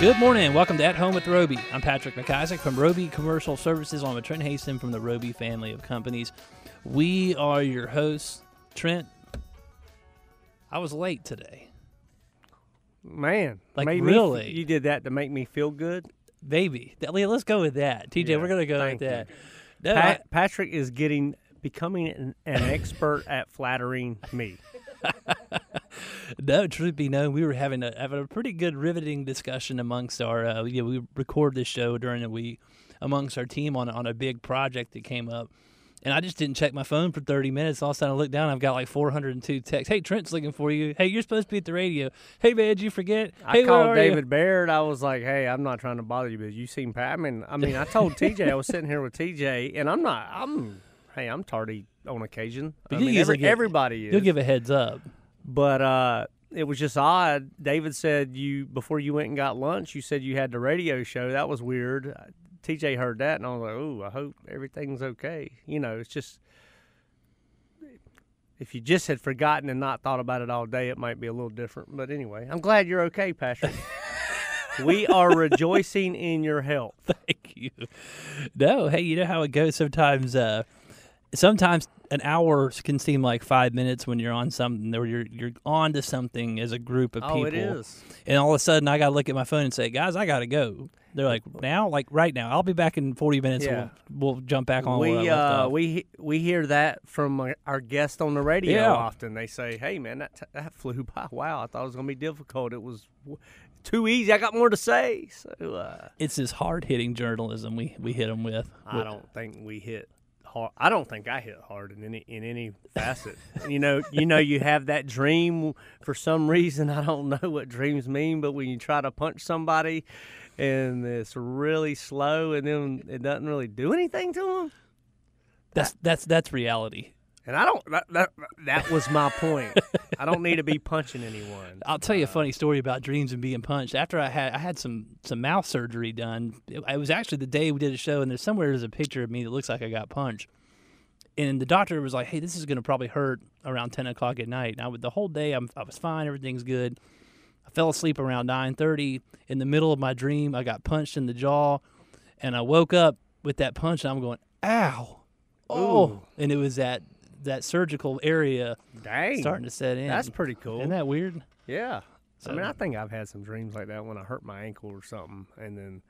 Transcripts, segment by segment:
Good morning. and Welcome to At Home with Roby. I'm Patrick McIsaac from Roby Commercial Services along with Trent Haston from the Roby family of companies. We are your hosts. Trent, I was late today. Man, Like, made me really? you did that to make me feel good. Baby. Let's go with that. TJ, Yeah, we're going to go with that. No, Pat, Patrick is getting becoming an, an expert at flattering me. I- no, truth be known, we were having a, having a pretty good riveting discussion amongst our, uh, you know, we record this show during the week amongst our team on, on a big project that came up. And I just didn't check my phone for 30 minutes. All of a sudden, I look down. I've got like 402 texts. Hey, Trent's looking for you. Hey, you're supposed to be at the radio. Hey, man, did you forget? I hey, where called are you?" David Baird. I was like, "Hey, I'm not trying to bother you, but you seem Pat." I mean, I mean, I told TJ I was sitting here with TJ, and I'm not. I'm hey, I'm tardy on occasion. But I you mean, every, get- everybody is. You'll give a heads up. But uh, it was just odd. David said you before you went and got lunch. You said you had the radio show. That was weird. TJ heard that, and I was like, "Oh, I hope everything's okay." You know, it's just if you just had forgotten and not thought about it all day, it might be a little different. But anyway, I'm glad you're okay, Patrick. we are rejoicing in your health. Thank you. No, hey, you know how it goes sometimes. Uh, sometimes an hour can seem like five minutes when you're on something, or you're you're on to something as a group of people. Oh, it is. And all of a sudden, I got to look at my phone and say, "Guys, I got to go." They're like, "Now, like right now, I'll be back in 40 minutes. Yeah. We'll, we'll jump back on." we uh, we we hear that from our, guests on the radio Yeah. often. They say, "Hey, man, that t- that flew by. Wow, I thought it was gonna be difficult. It was w- too easy. I got more to say." So uh, it's this hard hitting journalism we we hit them with. I don't think we hit hard. I don't think I hit hard in any in any facet. you know, you know, you have that dream for some reason. I don't know what dreams mean, but when you try to punch somebody. And it's really slow, and then it doesn't really do anything to them. That's that's that's reality. And I don't. That, that, that was my point. I don't need to be punching anyone. I'll tell you a uh, funny story about dreams and being punched. After I had I had some some mouth surgery done. It, it was actually the day we did a show, and there's somewhere there's a picture of me that looks like I got punched. And the doctor was like, "Hey, this is going to probably hurt around 10 o'clock at night." Now, the whole day I'm, I was fine, everything's good. I fell asleep around 9:30. In the middle of my dream, I got punched in the jaw, and I woke up with that punch, and I'm going, "Ow!" Oh, Ooh. and it was that that surgical area Dang, starting to set in. that's pretty cool. Isn't that weird? yeah. I mean, I think I've had some dreams like that when I hurt my ankle or something, and then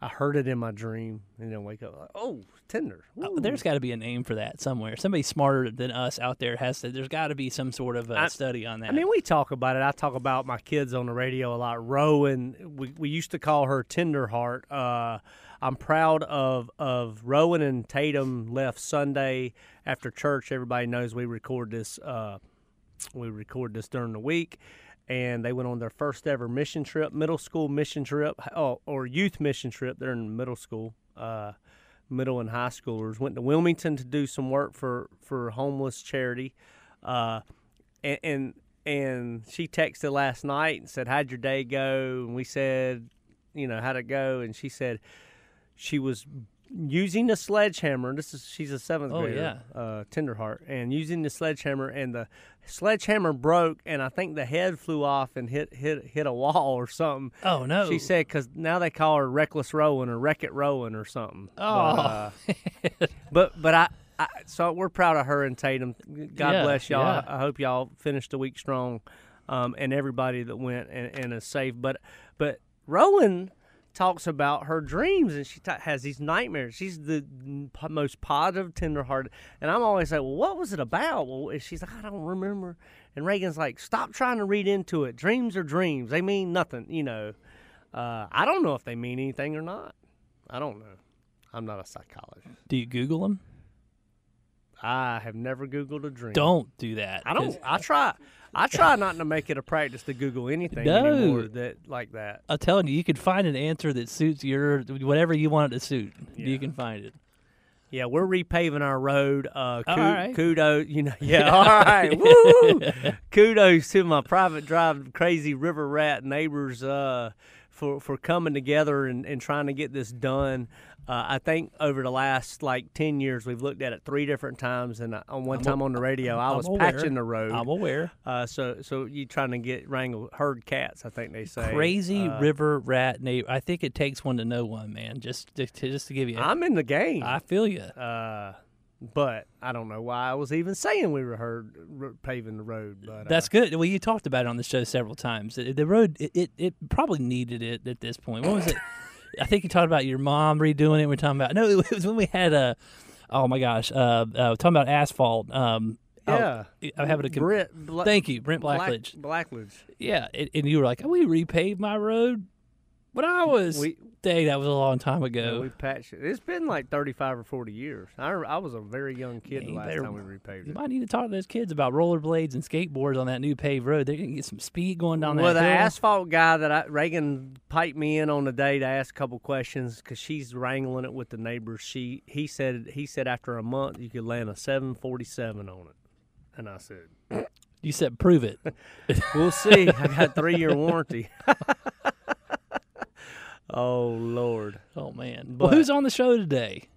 I heard it in my dream, and then wake up like, oh, tender. Uh, There's got to be a name for that somewhere. Somebody smarter than us out there has to. There's got to be some sort of I- study on that. I mean, we talk about it. I talk about my kids on the radio a lot. Rowan, we, we used to call her Tenderheart. Uh, I'm proud of of Rowan and Tatum left Sunday after church. Everybody knows we record this. Uh, we record this during the week, and they went on their first ever mission trip, middle school mission trip, oh, or youth mission trip. They're in middle school. Uh, middle and high schoolers went to Wilmington to do some work for for homeless charity. Uh, and, and and she texted last night and said, "How'd your day go?" And we said, "You know, how'd it go?" And she said she was using the sledgehammer. This is she's a seventh Oh, grader, uh, Tenderheart, and using the sledgehammer, and the sledgehammer broke, and I think the head flew off and hit hit hit a wall or something. oh no, She said because now they call her Reckless Rowan or Wreck It Rowan or something. Oh. But, uh, but but I, I so we're proud of her and Tatum. God Yeah, bless y'all. yeah. I, I hope y'all finished the week strong, um, and everybody that went and, and is safe. But but Rowan talks about her dreams and she ta has these nightmares. She's the po- most positive, tenderhearted, and I'm always like, well, what was it about? Well, and she's like, I don't remember. And Reagan's like, stop trying to read into it. Dreams are dreams. They mean nothing. You know. Uh, I don't know if they mean anything or not. I don't know. I'm not a psychologist. do you Google them? I have never Googled a dream. Don't do that. I don't. I try. I try not to make it a practice to Google anything No. anymore that like that. I'm telling you, you can find an answer that suits your whatever you want it to suit. Yeah. You can find it. Yeah, we're repaving our road. Uh, All ku- right. Kudos, you know, yeah, all right. Woo! Kudos to my private drive crazy river rat neighbors uh, for for coming together and, and trying to get this done. Uh, I think over the last like ten years, we've looked at it three different times, and uh, on one time on the radio, I I'm was aware. patching the road. I'm aware. Uh, so so you trying to get wrangle herd cats? I think they say Crazy Uh, river rat neighbor. I think it takes one to know one, man. Just to, to- just to give you. I'm in the game. I feel you. Uh, but I don't know why I was even saying we were heard r- paving the road. But That's uh, good. Well, you talked about it on the show several times. The, the road, it, it, it probably needed it at this point. What was it? I think you talked about your mom redoing it. We're talking about no, it was when we had a. Oh my gosh, uh, uh talking about asphalt. Um, yeah. I, I'm having a. Brit, Bla- Thank you, Brent Black- Blackledge. Blackledge. Yeah, and, and you were like, "We repaved my road." When I was, We- dang, that was a long time ago. we patched it. It's been like thirty-five or forty years. I, I was a very young kid Yeah, the last better- time we repaved it. you might need to talk to those kids about rollerblades and skateboards on that new paved road. They're gonna get some speed going down Well, that Well, the hill. asphalt guy that I, Reagan piped me in on the day to ask a couple questions because she's wrangling it with the neighbors. She he said he said after a month you could land a seven forty-seven on it, and I said you said prove it. We'll see. I got three year warranty. oh Lord. Oh man. But- well, who's on the show today?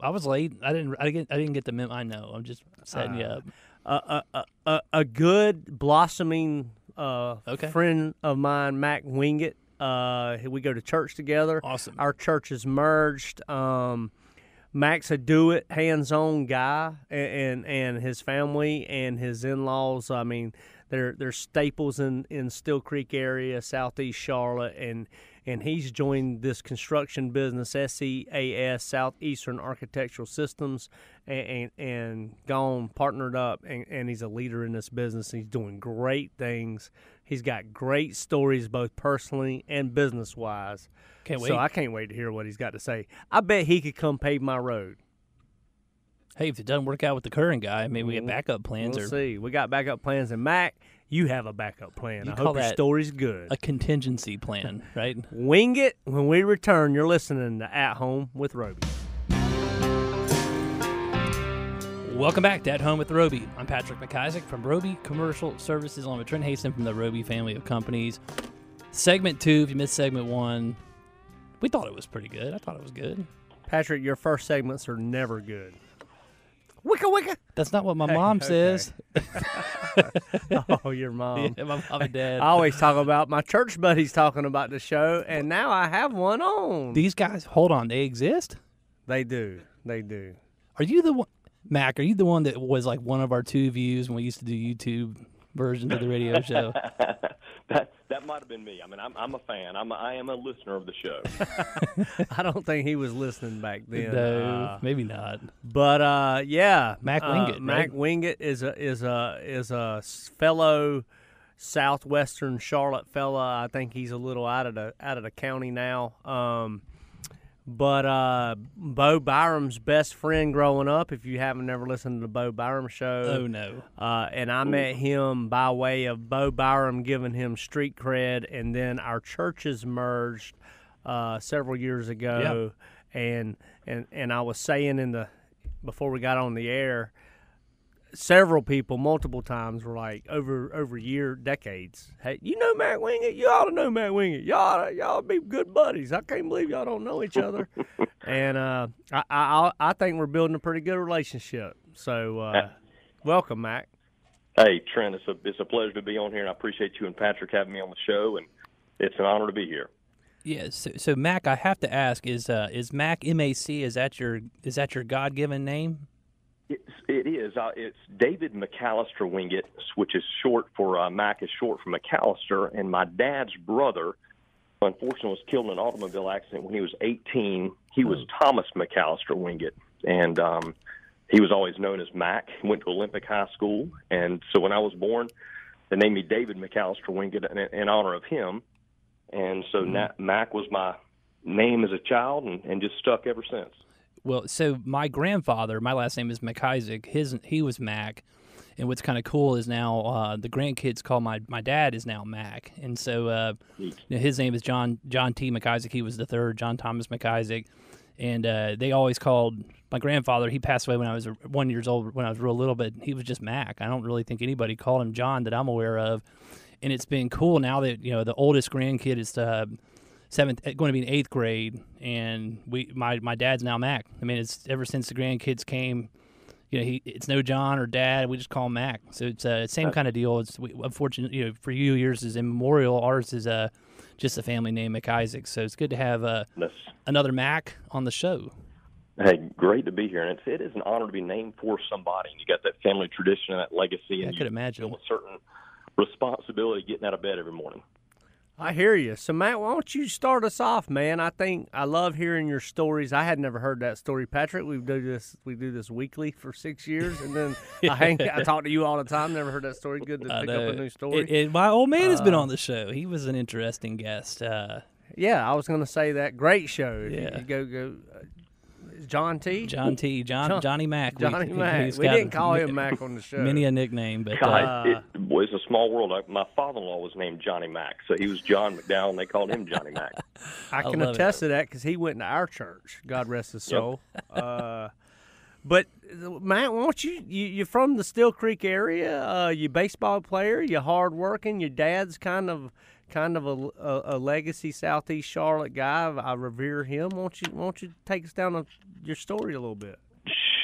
I was late. I didn't. I didn't. I didn't get the memo. I know. I'm just setting you Uh, up. A a a, a, good blossoming uh, Okay. friend of mine, Mac Wingett. Uh, we go to church together. Awesome. Our churches merged. Um, Mac's a do it, hands on guy, and, and and his family and his in laws. I mean, they're they're staples in in Steel Creek area, southeast Charlotte, and and he's joined this construction business, SEAS, Southeastern Architectural Systems, and and, and gone partnered up, and, and he's a leader in this business. He's doing great things. He's got great stories, both personally and business wise. Can't wait. So I can't wait to hear what he's got to say. I bet he could come pave my road. hey, if it doesn't work out with the current guy, maybe we get mm-hmm. backup plans We'll or see. We got backup plans, and Mac, you have a backup plan. You I hope your story's good. a contingency plan, right? Wing it when we return. You're listening to At Home with Roby. Welcome back to At Home with Roby. I'm Patrick McIsaac from Roby Commercial Services, along with Trent Haston from the Roby family of companies. Segment two, if you missed segment one, we thought it was pretty good. I thought it was good. Patrick, your first segments are never good. Wicka wicka. That's not what my mom says. Oh, your mom. Yeah, my mom and dad. I always talk about my church buddies talking about the show, and now I have one on. These guys, hold on, they exist? They do. They do. Are you the one, Mac? Are you the one that was like one of our two views when we used to do YouTube versions of the radio show? that that might have been me. I mean, I'm I'm a fan. I'm a, I am a listener of the show. I don't think he was listening back then. no, Uh, maybe not. But uh, yeah, Mac uh, Mac right? Wingett is a is a is a s- fellow southwestern Charlotte fella. I think he's a little out of the out of the county now. Um, but uh, Bo Byram's best friend growing up. If you haven't never listened to the Bo Byram show, Oh no. uh, and I met him by way of Bo Byram giving him street cred, and then our churches merged uh, several years ago. And and and I was saying in the before we got on the air, several people multiple times were like over over year decades. Hey, you know Matt Wingett? You ought to know Matt Wingett. Y'all oughta- y'all be good buddies. I can't believe y'all don't know each other. and uh, I, I I think we're building a pretty good relationship. So uh, welcome, Mac. hey, Trent, it's a it's a pleasure to be on here, and I appreciate you and Patrick having me on the show, and it's an honor to be here. Yeah. So, so Mac, I have to ask: is uh, is Mac M A C? Is that your is that your God given name? It's, it is. Uh, it's David McAllister Wingett, which is short for uh, Mac is short for McAllister, and my dad's brother, unfortunately, was killed in an automobile accident when he was 18. He was Thomas McAllister Wingett, and um, he was always known as Mac. He went to Olympic High School, and so when I was born, they named me David McAllister Wingett in, in honor of him, and so na- Mac was my name as a child, and, and just stuck ever since. Well, so my grandfather, my last name is McIsaac. His he was Mac, and what's kind of cool is now uh, the grandkids call my my dad is now Mac, and so uh, you know, his name is John John T. McIsaac. He was the third John Thomas McIsaac, and uh, they always called my grandfather, he passed away when I was one years old. When I was real little, but he was just Mac. I don't really think anybody called him John that I'm aware of. And it's been cool now that you know the oldest grandkid is uh, seventh, uh, going to be in eighth grade, and we my my dad's now Mac. I mean, it's ever since the grandkids came. You know, he it's no John or Dad. We just call him Mac. So it's a uh, same kind of deal. It's we, unfortunately, you know, for you, yours is immemorial. Ours is a uh, just a family name, McIsaac. So it's good to have uh, another Mac on the show. Hey, great to be here, and it's, it is an honor to be named for somebody. And you got that family tradition and that legacy, and I could imagine a certain responsibility getting out of bed every morning. I hear you. So, Matt, why don't you start us off, man? I think I love hearing your stories. I had never heard that story, Patrick. We do this. We do this weekly for six years, and then I hang. I talk to you all the time. Never heard that story. Good to pick up a new story. It, it, my old man has been uh, on the show. He was an interesting guest. Uh, yeah, I was going to say that. Great show. Yeah, go go. John T. John T. John, John Johnny Mac. Johnny we, Mac. We didn't call him Mac on the show. Many a nickname, but God, uh, it was a small world. My father-in-law was named Johnny Mac, so he was John McDowell, and they called him Johnny Mac. I can I attest it. to that because he went to our church. God rest his soul. Yep. uh, but Matt, why don't you, you you're from the Steel Creek area? Uh, you baseball player. You're hardworking. Your dad's kind of kind of a, a, a, legacy Southeast Charlotte guy. I revere him. Won't you won't you take us down a, your story a little bit?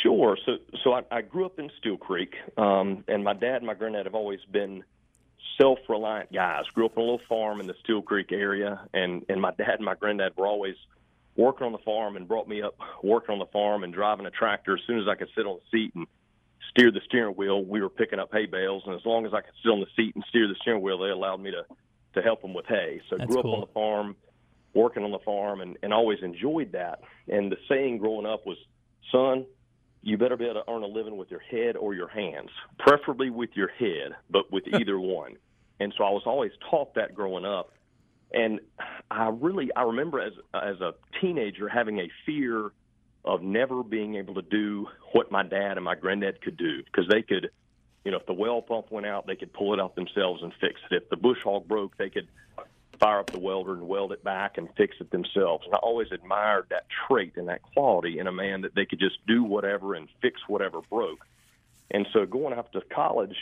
Sure. So so I, I grew up in Steel Creek, um, and my dad and my granddad have always been self-reliant guys. Grew up on a little farm in the Steel Creek area, and and my dad and my granddad were always working on the farm and brought me up working on the farm and driving a tractor as soon as I could sit on the seat and steer the steering wheel. We were picking up hay bales, and as long as I could sit on the seat and steer the steering wheel, they allowed me to to help them with hay. So That's grew cool. up on the farm, working on the farm, and, and always enjoyed that. And the saying growing up was, son, you better be able to earn a living with your head or your hands, preferably with your head, but with either one. And so I was always taught that growing up. And I really, I remember as as a teenager having a fear of never being able to do what my dad and my granddad could do because they could you know, if the well pump went out, they could pull it out themselves and fix it. If the bush hog broke, they could fire up the welder and weld it back and fix it themselves. And I always admired that trait and that quality in a man that they could just do whatever and fix whatever broke. And so going up to college,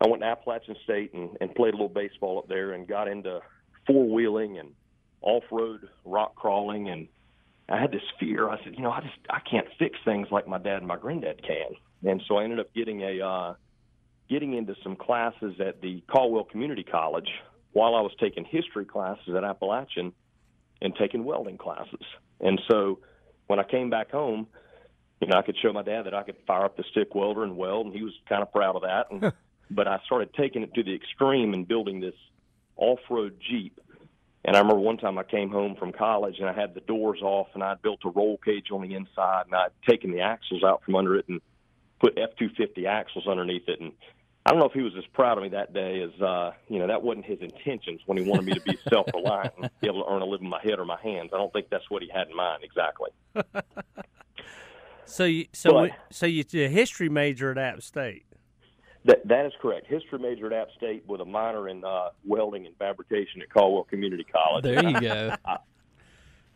I went to Appalachian State and, and played a little baseball up there and got into four wheeling and off road rock crawling and I had this fear. I said, you know, I just I can't fix things like my dad and my granddad can. And so I ended up getting a uh getting into some classes at the Caldwell Community College while I was taking history classes at Appalachian and taking welding classes. And so when I came back home, you know, I could show my dad that I could fire up the stick welder and weld, and he was kind of proud of that. And, but I started taking it to the extreme and building this off-road Jeep. And I remember one time I came home from college and I had the doors off and I'd built a roll cage on the inside and I'd taken the axles out from under it and put F250 axles underneath it. And I don't know if he was as proud of me that day as, uh, you know, that wasn't his intentions when he wanted me to be self reliant and be able to earn a living with my head or my hands. I don't think that's what he had in mind exactly. so, you, so, but, so you're a history major at App State. That that is correct. History major at App State with a minor in uh, welding and fabrication at Caldwell Community College. There you go. I,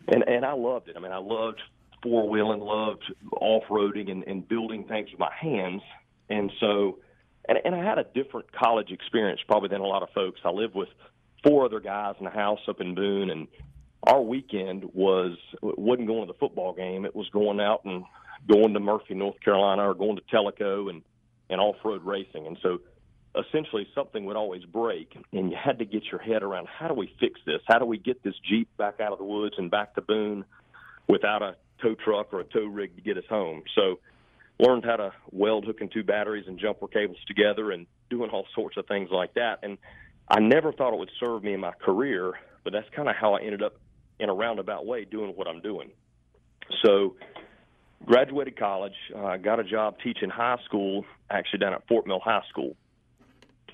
and and I loved it. I mean, I loved four wheel and loved off roading and, and building things with my hands. And so, and, and I had a different college experience probably than a lot of folks. I lived with four other guys in a house up in Boone, and our weekend was wasn't going to the football game. It was going out and going to Murphy, North Carolina, or going to Tellico and and off road racing. And so, essentially, something would always break, and you had to get your head around how do we fix this? How do we get this Jeep back out of the woods and back to Boone without a tow truck or a tow rig to get us home. So learned how to weld hooking two batteries and jumper cables together and doing all sorts of things like that. And I never thought it would serve me in my career, but that's kind of how I ended up in a roundabout way doing what I'm doing. So graduated college, uh, got a job teaching high school, actually down at Fort Mill High School.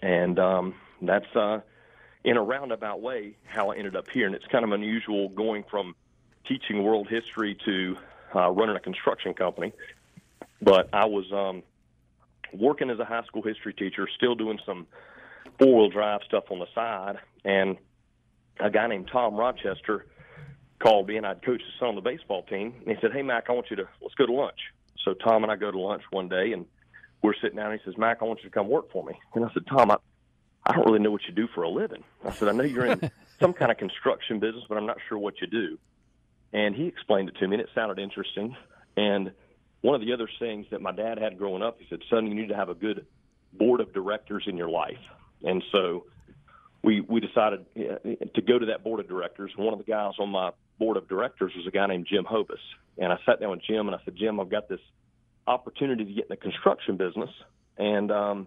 And um, that's uh, in a roundabout way how I ended up here. And it's kind of unusual going from teaching world history to uh, running a construction company. But I was um, working as a high school history teacher, still doing some four wheel drive stuff on the side. And a guy named Tom Rochester called me, and I'd coached his son on the baseball team. And he said, Hey, Mac, I want you to let's go to lunch. So Tom and I go to lunch one day, and we're sitting down. and He says, "Mac, I want you to come work for me." And I said, "Tom, I, I don't really know what you do for a living." I said, "I know you're in some kind of construction business, but I'm not sure what you do." And he explained it to me, and it sounded interesting. And one of the other things that my dad had growing up, he said, "Son, you need to have a good board of directors in your life." And so we we decided uh, to go to that board of directors. One of the guys on my board of directors was a guy named Jim Hobus. And I sat down with Jim and I said, Jim, I've got this opportunity to get in the construction business. And um,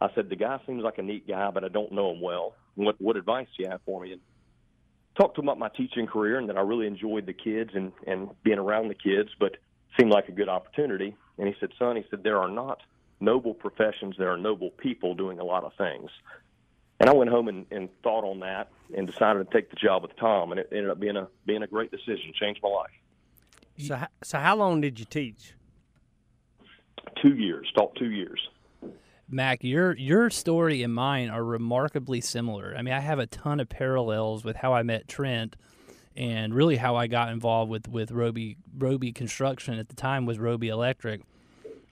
I said, the guy seems like a neat guy, but I don't know him well. What what advice do you have for me? And talked to him about my teaching career and that I really enjoyed the kids and and being around the kids, but seemed like a good opportunity. And he said, son, he said there are not noble professions, there are noble people doing a lot of things. And I went home and, and thought on that and decided to take the job with Tom, and it ended up being a being a great decision, changed my life. So, so how long did you teach? Two years, taught two years. Mac, your your story and mine are remarkably similar. I mean, I have a ton of parallels with how I met Trent, and really how I got involved with with Roby Roby Construction at the time was Roby Electric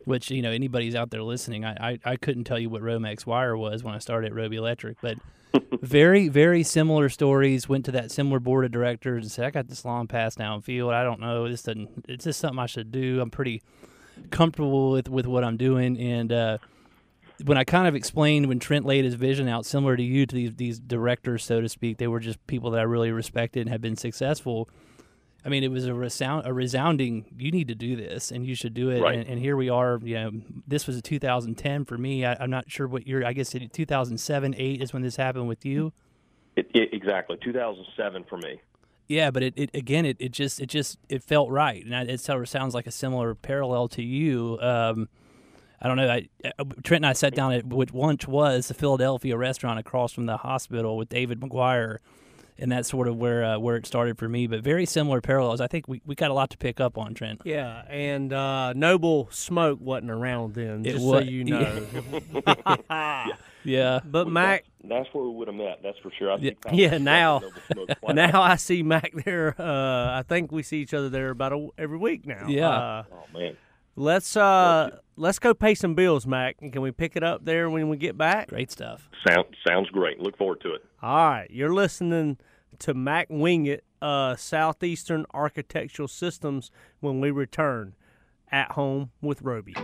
which you know anybody's out there listening, I, I, I couldn't tell you what Romex wire was when I started at Roby Electric, but very very similar stories. Went to that similar board of directors and said, I got this long pass downfield. I don't know. This doesn't. It's just something I should do. I'm pretty comfortable with with what I'm doing and. uh when I kind of explained when Trent laid his vision out, similar to you, to these these directors, so to speak, they were just people that I really respected and had been successful. I mean, it was a resound, a resounding. You need to do this, and you should do it. Right. And, and, here we are. You know, this was a 2010 for me. I, am not sure what year. I guess 2007, eight is when this happened with you. It, it, exactly, 2007 for me. Yeah, but it, it again, it, it just it just it felt right, and it sort of sounds like a similar parallel to you. Um, I don't know. I, uh, Trent and I sat down at what once was the Philadelphia restaurant across from the hospital with David McGuire and that's sort of where uh, where it started for me. But very similar parallels. I think we, we got a lot to pick up on, Trent. Yeah, and uh, Noble Smoke wasn't around then, It just wa- so you know. Yeah, but Mac, That's where we would have met. That's for sure. I think Yeah, now- Noble Smoke quite now I see Mac there. Uh, I think we see each other there about a, every week now. Yeah. Uh, Oh man. Let's uh, let's go pay some bills, Mac. Can we pick it up there when we get back? great stuff. Sound, sounds great. Look forward to it. All right, you're listening to Mac Wingett, uh, Southeastern Architectural Systems. When we return, at home with Roby.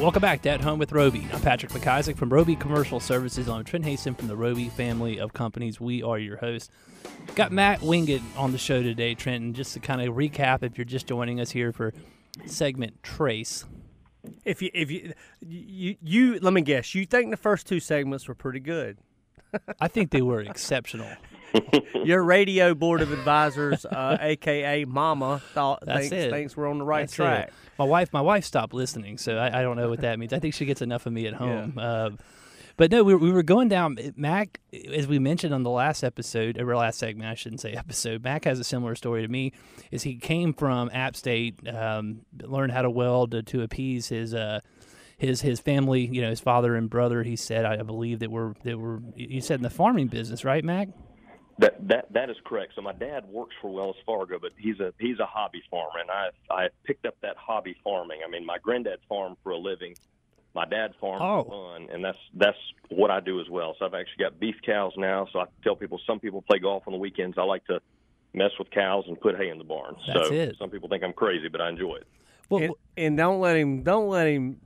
Welcome back to At Home with Roby. I'm Patrick McIsaac from Roby Commercial Services. I'm Trent Haston from the Roby family of companies. We are your hosts. Got Matt Wingett on the show today, Trenton. Just to kind of recap, if you're just joining us here for segment Trace. If you if you you you let me guess, you think the first two segments were pretty good. I think they were exceptional. Your radio board of advisors, uh, aka Mama, thought That's thinks, it. thinks we're on the right That's it. track. My wife, my wife stopped listening, so I, I don't know what that means. I think she gets enough of me at home. Uh, but no, we, we were going down. Mac, as we mentioned on the last episode, or last segment, I shouldn't say episode. Mac has a similar story to me. Is he came from App State, um, learned how to weld to, to appease his. Uh, his his family, you know, his father and brother. He said, I believe that were that were. You said in the farming business, right, Mac? That that that is correct. So my dad works for Wells Fargo, but he's a he's a hobby farmer, and I I picked up that hobby farming. I mean, my granddad farmed for a living, my dad farmed Oh. for fun, and that's that's what I do as well. So I've actually got beef cows now. So I tell people some people play golf on the weekends. I like to mess with cows and put hay in the barn. That's so it. some people think I'm crazy, but I enjoy it. Well, And, and don't let him. Don't let him.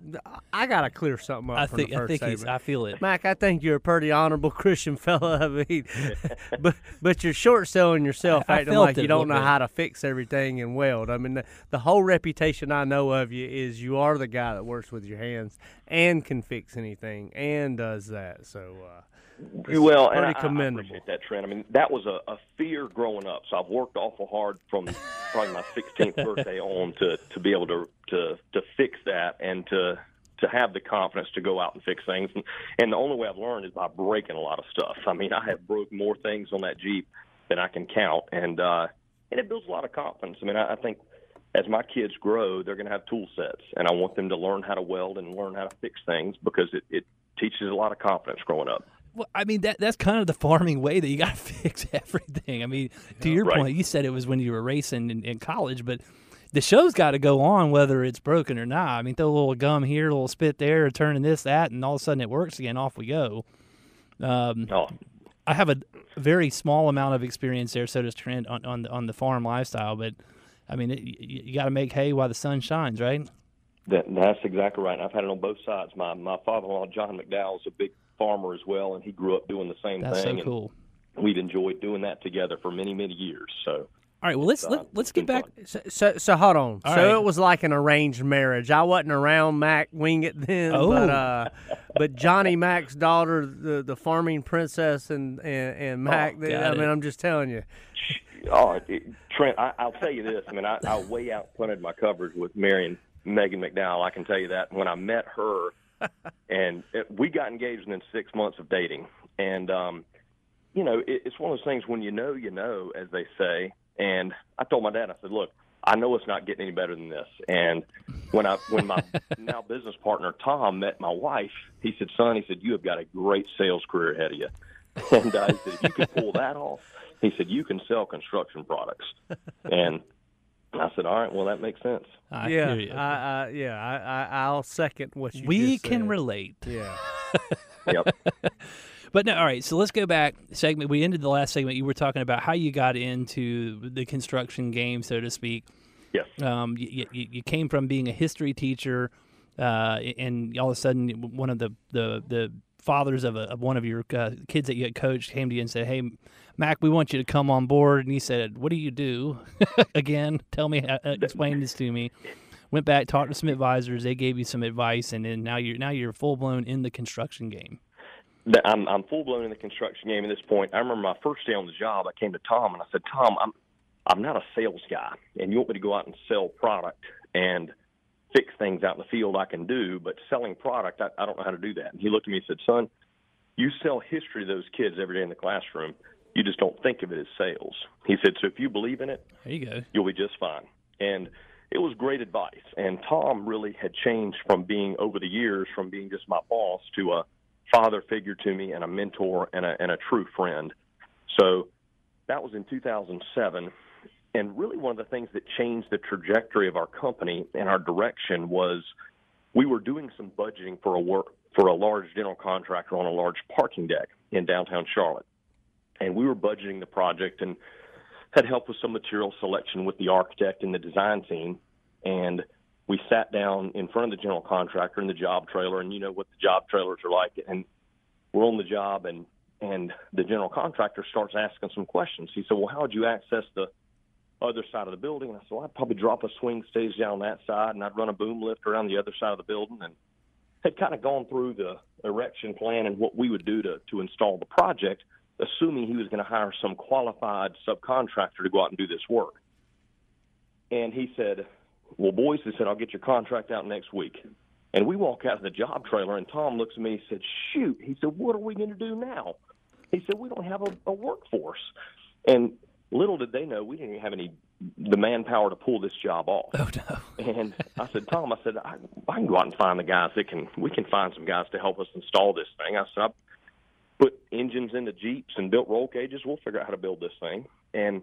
I gotta clear something up. I think I think he's. I feel it. Mac, I think you're a pretty honorable Christian fella. I mean, but but you're short selling yourself, I- I acting felt like you don't know bit. how to fix everything and weld. I mean, the, the whole reputation I know of you is you are the guy that works with your hands and can fix anything and does that. So, uh, it's well, and pretty I, I appreciate that, Trent. I mean, that was a, a fear growing up. So I've worked awful hard from probably my 16th birthday on to to be able to to to fix that and to to have the confidence to go out and fix things. And, and the only way I've learned is by breaking a lot of stuff. I mean, I have broke more things on that Jeep than I can count, and uh, and it builds a lot of confidence. I mean, I, I think as my kids grow, they're going to have tool sets, and I want them to learn how to weld and learn how to fix things because it, it teaches a lot of confidence growing up. Well, I mean that that's kind of the farming way that you got to fix everything. I mean, to your Right. point, you said it was when you were racing in, in college, but the show's got to go on whether it's broken or not. I mean, throw a little gum here, a little spit there, turning this that, and all of a sudden it works again. Off we go. Um, Oh, I have a very small amount of experience there, so does Trent on on the, on the farm lifestyle. But I mean, it, you, you got to make hay while the sun shines, right? That, that's exactly right. I've had it on both sides. My my father-in-law John McDowell is a big farmer as well, and he grew up doing the same That's thing. so cool. And we've enjoyed doing that together for many many years. So All right, well let's uh, let, let's get back. So, so, so hold on. All so right. it was like an arranged marriage. I wasn't around Mac Wingett then, Oh. but uh, but Johnny Mac's daughter, the the farming princess, and and, and Mac. they- got I it. mean, I'm just telling you. Oh, it, Trent, I, I'll tell you this. I mean, I, I way outpunted my coverage with marrying Megan McDowell. I can tell you that. When I met her, and it, we got engaged in six months of dating, and um, you know, it, it's one of those things when you know, you know, as they say. And I told my dad, I said, look, I know it's not getting any better than this. And when I when my now business partner Tom met my wife, he said, son, he said, you have got a great sales career ahead of you. And uh, he said, if you can pull that off, he said, you can sell construction products. And I said, all right, well, that makes sense. I yeah, hear you. I, I, yeah, I, I, I'll second what you. we just can said. relate. Yeah. Yep. But no, all right. So let's go back segment. We ended the last segment. You were talking about how you got into the construction game, so to speak. yes. Um, you, you, you came from being a history teacher, uh, and all of a sudden, one of the the, the fathers of, a, of one of your uh, kids that you had coached came to you and said, "Hey, Mac, we want you to come on board." And he said, "What do you do?" Again, tell me, uh, explain this to me. Went back, talked to some advisors. They gave you some advice, and then now you're now you're full blown in the construction game. I'm I'm full blown in the construction game at this point. I remember my first day on the job. I came to Tom and I said, Tom, I'm I'm not a sales guy, and you want me to go out and sell product and fix things out in the field. I can do, but selling product, I, I don't know how to do that. And he looked at me and said, Son, you sell history to those kids every day in the classroom. You just don't think of it as sales. He said, so if you believe in it, There you go. you'll be just fine. And it was great advice. And Tom really had changed from being over the years from being just my boss to a father figure to me and a mentor and a and a true friend. So that was in 2007. And really one of the things that changed the trajectory of our company and our direction was we were doing some budgeting for a work for a large general contractor on a large parking deck in downtown Charlotte. And we were budgeting the project and had help with some material selection with the architect and the design team. And we sat down in front of the general contractor in the job trailer, and you know what the job trailers are like. And we're on the job, and and the general contractor starts asking some questions. He said, "Well, how would you access the other side of the building?" And I said, "Well, I'd probably drop a swing stage down that side, and I'd run a boom lift around the other side of the building." And had kind of gone through the erection plan and what we would do to to install the project, assuming he was going to hire some qualified subcontractor to go out and do this work. And he said, "Well, boys," he said, "I'll get your contract out next week." And we walk out of the job trailer, and Tom looks at me and said, "Shoot!" He said, "What are we going to do now?" He said, "We don't have a, a workforce." And little did they know, we didn't even have any the manpower to pull this job off. Oh no. And I said, Tom, I said, I, I can go out and find the guys that can, we can find some guys to help us install this thing. I said, I put engines into Jeeps and built roll cages. We'll figure out how to build this thing. And,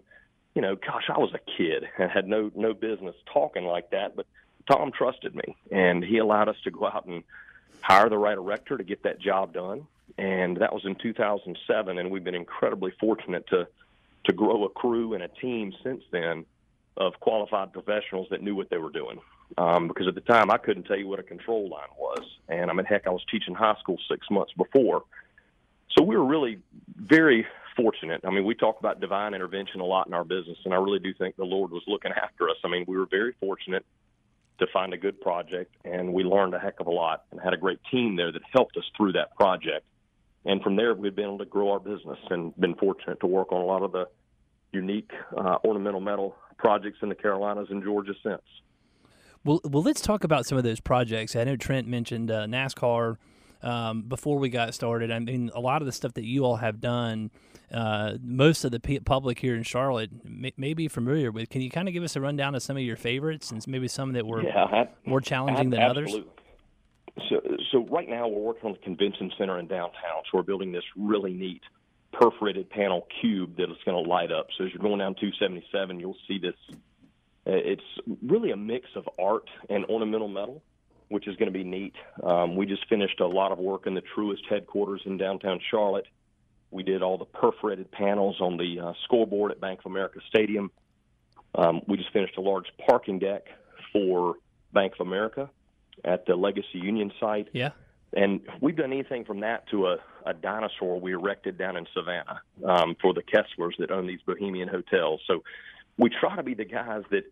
you know, gosh, I was a kid and had no, no business talking like that, but Tom trusted me and he allowed us to go out and hire the right erector to get that job done. And that was in 2007. And we've been incredibly fortunate to, to grow a crew and a team since then of qualified professionals that knew what they were doing. Um, because at the time, I couldn't tell you what a control line was. And I mean, heck, I was teaching high school six months before. So we were really very fortunate. I mean, we talk about divine intervention a lot in our business, and I really do think the Lord was looking after us. I mean, we were very fortunate to find a good project, and we learned a heck of a lot and had a great team there that helped us through that project. And from there, we've been able to grow our business and been fortunate to work on a lot of the unique uh, ornamental metal projects in the Carolinas and Georgia since. Well, well, let's talk about some of those projects. I know Trent mentioned uh, NASCAR um, before we got started. I mean, a lot of the stuff that you all have done, uh, most of the public here in Charlotte may, may be familiar with. Can you kind of give us a rundown of some of your favorites and maybe some that were Yeah, I, more challenging ab- than others? So, so right now we're working on the convention center in downtown. So we're building this really neat perforated panel cube that is going to light up. So as you're going down 277, you'll see this. uh, It's really a mix of art and ornamental metal, which is going to be neat. Um, we just finished a lot of work in the Truist headquarters in downtown Charlotte. We did all the perforated panels on the uh, scoreboard at Bank of America Stadium. Um, we just finished a large parking deck for Bank of America at the Legacy Union site. Yeah. And we've done anything from that to a, a dinosaur we erected down in Savannah um, for the Kesslers that own these bohemian hotels. So we try to be the guys that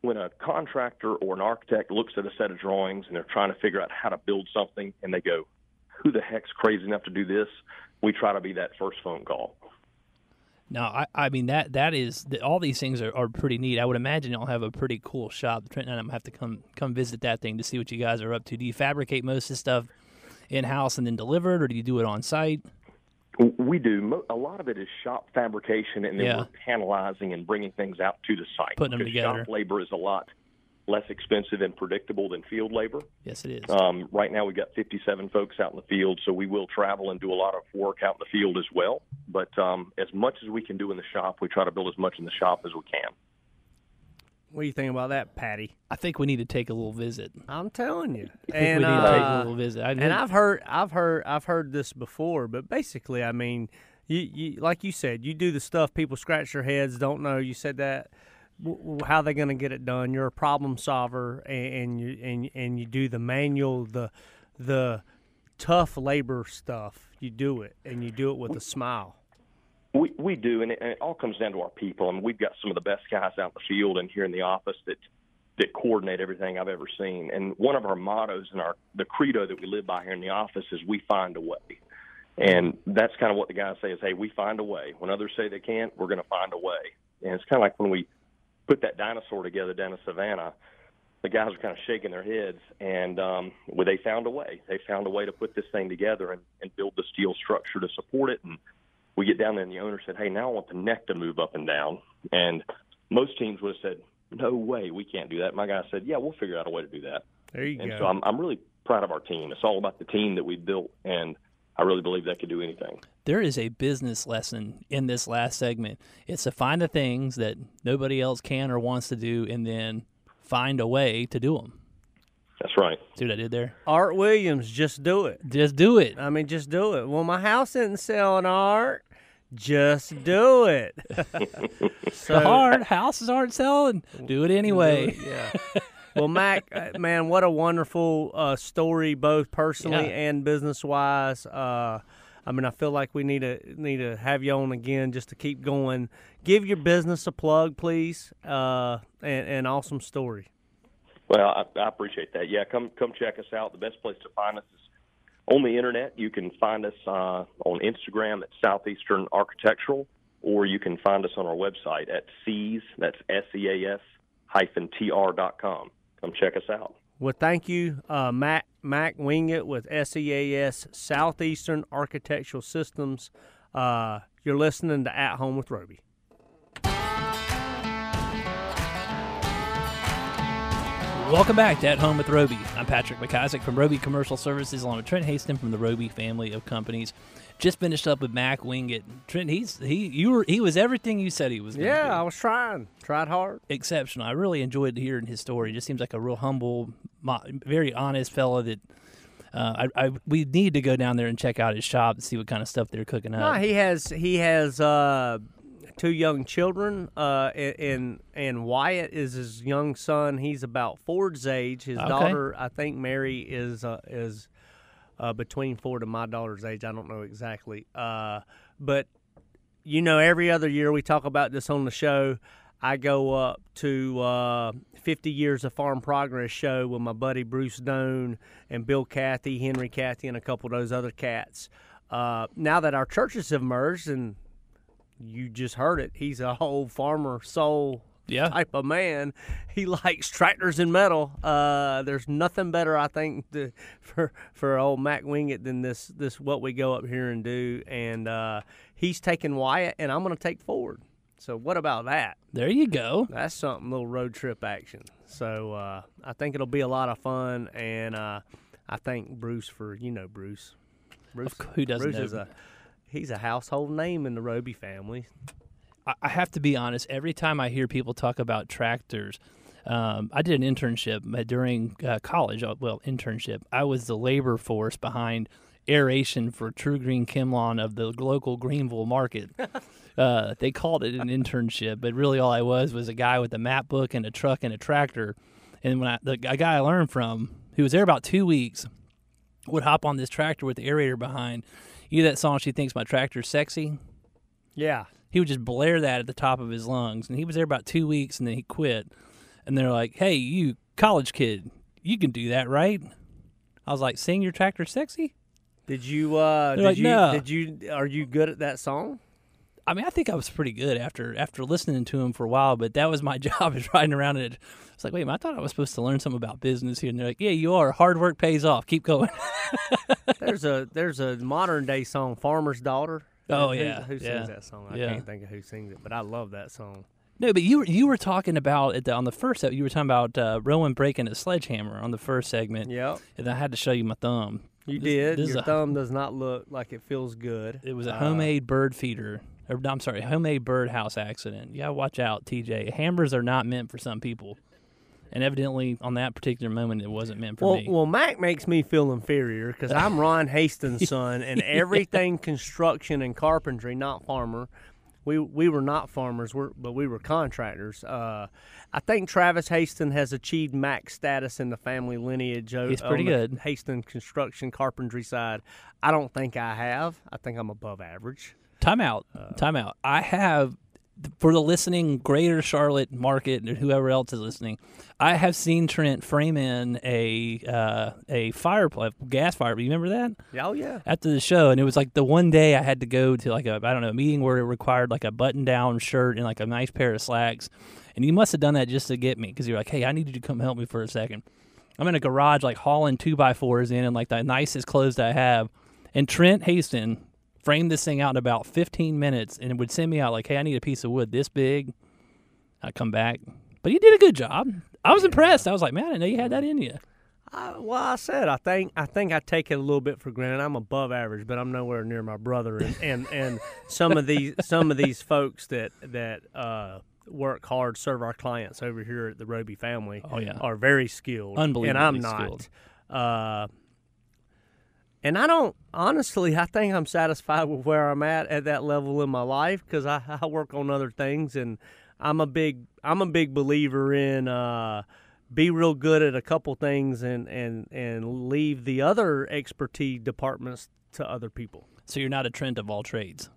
when a contractor or an architect looks at a set of drawings and they're trying to figure out how to build something and they go, who the heck's crazy enough to do this? We try to be that first phone call. No, I, I mean that that is all these things are, are pretty neat. I would imagine y'all have a pretty cool shop. Trent and I'm have to come come visit that thing to see what you guys are up to. Do you fabricate most of this stuff in house and then deliver it, or do you do it on site? We do. A lot of it is shop fabrication, and then Yeah. we're panelizing and bringing things out to the site. Putting them together. Shop labor is a lot less expensive and predictable than field labor. Yes, it is. Um, right now, we've got 57 folks out in the field, so we will travel and do a lot of work out in the field as well. But um, as much as we can do in the shop, we try to build as much in the shop as we can. What do you think about that, Patty? I think we need to take a little visit. I'm telling you. I think And, we need to take a uh, little visit. I, and I've heard, I've heard, I've heard this before, but basically, I mean, you, you like you said, you do the stuff people scratch their heads, don't know. You said that. How they going to get it done? You're a problem solver, and, and you and and you do the manual, the the tough labor stuff. You do it, and you do it with a smile. We we do, and it, and it all comes down to our people. I mean, we've got some of the best guys out in the field and here in the office that that coordinate everything I've ever seen. And one of our mottos and our the credo that we live by here in the office is we find a way. And that's kind of what the guys say is, hey, we find a way. When others say they can't, we're going to find a way. And it's kind of like when we put that dinosaur together down in Savannah. The guys were kind of shaking their heads, and um, well, they found a way. They found a way to put this thing together and, and build the steel structure to support it. And we get down there, and the owner said, "Hey, now I want the neck to move up and down." And most teams would have said, "No way, we can't do that." My guy said, "Yeah, we'll figure out a way to do that." There you And go. so I'm I'm really proud of our team. It's all about the team that we built, and I really believe that could do anything. there is a business lesson in this last segment. It's to find the things that nobody else can or wants to do, and then find a way to do them. That's right. See what I did there? Art Williams, just do it. Just do it. I mean, just do it. Well, my house isn't selling art. Just do it. so, The hard houses aren't selling. Do it anyway. Yeah. Well, Mac, uh, man, what a wonderful uh, story, both personally Yeah. and business wise. Uh, I mean, I feel like we need to need to have you on again just to keep going. Give your business a plug, please, uh, and an awesome story. Well, I, I appreciate that. Yeah, come come check us out. The best place to find us is on the internet. You can find us uh, on Instagram at Southeastern Architectural, or you can find us on our website at SEAS. That's S E A S hyphen T R dot com. Come check us out. Well, thank you, uh, Mac Mac Wingett with SEAS Southeastern Architectural Systems. Uh, you're listening to At Home with Roby. Welcome back to At Home with Roby. I'm Patrick McIsaac from Roby Commercial Services, along with Trent Haston from the Roby family of companies. Just finished up with Mac Wingett. Trent, he's he you were he was everything you said he was. Yeah, be. I was trying, tried hard. exceptional. I really enjoyed hearing his story. He just seems like a real humble, very honest fellow that. Uh, I, I we need to go down there and check out his shop and see what kind of stuff they're cooking up. No, he has he has uh, two young children, uh, and and Wyatt is his young son. He's about Ford's age. His Okay. daughter, I think, Mary is uh, is uh, between Ford and my daughter's age. I don't know exactly, uh, but you know, every other year we talk about this on the show. I go up to uh, 50 Years of Farm Progress show with my buddy Bruce Doan and Bill Cathy, Henry Cathy, and a couple of those other cats. Uh, now that our churches have merged, and you just heard it, he's a whole farmer soul Yeah. type of man. He likes tractors and metal. Uh, there's nothing better, I think, to, for for old Mac Wingett than this this what we go up here and do. And uh, he's taking Wyatt, and I'm going to take Ford. So what about that? There you go. That's something little road trip action. So uh, I think it'll be a lot of fun, and uh, I thank Bruce for you know Bruce. Bruce who doesn't Bruce know is a he's a household name in the Roby family. I, have to be honest. Every time I hear people talk about tractors, um, I did an internship uh, during uh, college. uh, Well, internship. I was the labor force behind aeration for TruGreen ChemLawn of the local Greenville market. uh, they called it an internship, but really all I was was a guy with a map book and a truck and a tractor. And when I, the a guy I learned from, who was there about two weeks, would hop on this tractor with the aerator behind. You know that song? She thinks my tractor's sexy Yeah, he would just blare that at the top of his lungs. And he was there about two weeks and then he quit. And they're like, hey, you college kid, you can do that, right? I was like, sing your tractor sexy? Did you? Uh, did like, you? "No." Did you? Are you good at that song? I mean, I think I was pretty good after after listening to him for a while, but that was my job is riding around it. It's like, wait, minute, I thought I was supposed to learn something about business here. And they're like, yeah, you are. Hard work pays off. Keep going. There's a there's a modern day song, "Farmer's Daughter." Oh, Who- yeah, who, sings yeah, that song? I yeah. can't think of who sings it, but I love that song. no, but you were you were talking about at the, on the first you were talking about uh, Rowan breaking a sledgehammer on the first segment, Yep, and I had to show you my thumb. you This- did. this is Your a- thumb does not look like it feels good. It was a Uh, homemade bird feeder. Or, I'm sorry, homemade birdhouse accident. You gotta watch out, TJ. Hammers are not meant for some people, and evidently on that particular moment, it wasn't meant for Well, me. well, Mac makes me feel inferior because I'm Ron Hastings' son, and everything construction and carpentry, not farmer. We we were not farmers, we're, but we were contractors. Uh, I think Travis Hastings has achieved Mac status in the family lineage. He's pretty good. Hastings construction carpentry side. I don't think I have. I think I'm above average. Time out. time out. I have for the listening Greater Charlotte market and whoever else is listening. I have seen Trent frame in a uh, a fireplace, gas fire. You remember that? Oh yeah. after the show, and it was like the one day I had to go to like a I don't know a meeting where it required like a button down shirt and like a nice pair of slacks, and you must have done that just to get me because you're like, hey, I need you to come help me for a second. I'm in a garage like hauling two by fours in and like the nicest clothes I have, and Trent Hastings framed this thing out in about 15 minutes and it would send me out like, hey, I need a piece of wood this big. I come back, but he did a good job. I was impressed. I was like, man, I didn't know you had that in you. I, well, I said I think I think I take it a little bit for granted. I'm above average, but I'm nowhere near my brother and and, and some of these some of these folks that that uh, work hard, serve our clients over here at the Roby family. Oh, yeah. are very skilled, Unbelievable and I'm not. skilled. Uh, and I don't honestly. I think I'm satisfied with where I'm at at that level in my life because I, I work on other things, and I'm a big I'm a big believer in uh, be real good at a couple things and and and leave the other expertise departments to other people. So you're not a Trent of all trades.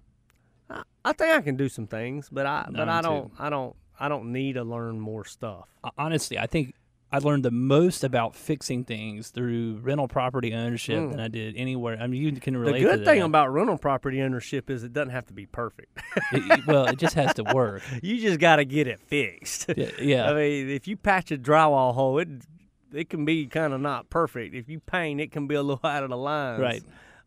I, I think I can do some things, but I No, but I don't I don't I don't need to learn more stuff. honestly, I think I learned the most about fixing things through rental property ownership than I did anywhere. I mean, you can Mm. The good thing about rental property ownership is it doesn't have to be perfect. It- well, it just has to work. you just got to get it fixed. Yeah, yeah. I mean, if you patch a drywall hole, it it can be kind of not perfect. If you paint, it can be a little out of the lines. Right.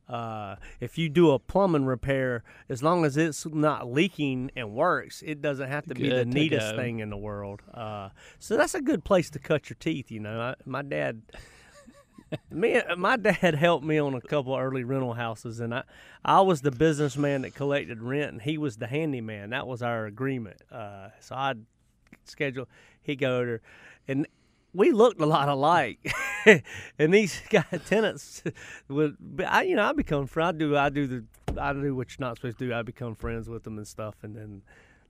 Uh, if you do a plumbing repair, as long as it's not leaking and works, it doesn't have to be the to neatest go. thing in the world. Uh, so that's a good place to cut your teeth. You know, I, my dad. Me, my dad helped me on a couple early rental houses, and I, I was the businessman that collected rent, and he was the handyman. That was our agreement. Uh, so I'd schedule, he'd go over, and we looked a lot alike. and these guy tenants would, I, you know, I become friends. I do, I do the, I do what you're not supposed to do. I become friends with them and stuff, and then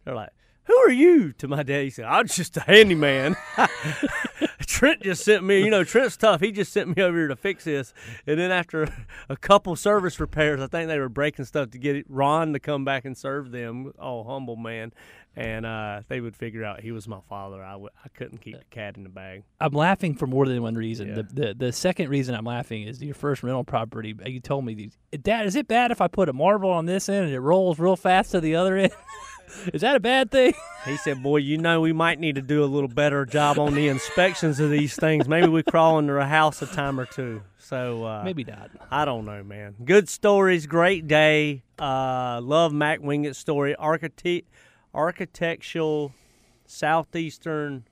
they're like. Who are you? To my dad, he said, "I'm just a handyman." Trent just sent me. You know, Trent's tough. He just sent me over here to fix this. And then after a couple service repairs, I think they were breaking stuff to get Ron to come back and serve them. Oh, humble man. And uh, they would figure out he was my father. I w- I couldn't keep the cat in the bag. I'm laughing for more than one reason. Yeah. The, the the second reason I'm laughing is your first rental property. You told me, Dad, is it bad if I put a marble on this end and it rolls real fast to the other end? is that a bad thing? He said, "Boy, you know we might need to do a little better job on the inspections of these things. Maybe we crawl under a house a time or two. So uh, Maybe not. I don't know, man. Good stories, great day. Uh, love Mac Wingett's story. Architect, architectural, southeastern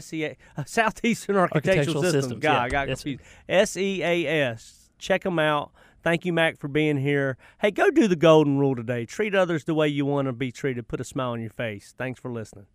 SEA uh, Southeastern Architectural, Architectural Systems. Systems, God, yeah. I got confused. S E A S. Check them out. Thank you, Mac, for being here. Hey, go do the golden rule today. Treat others the way you want to be treated. Put a smile on your face. Thanks for listening.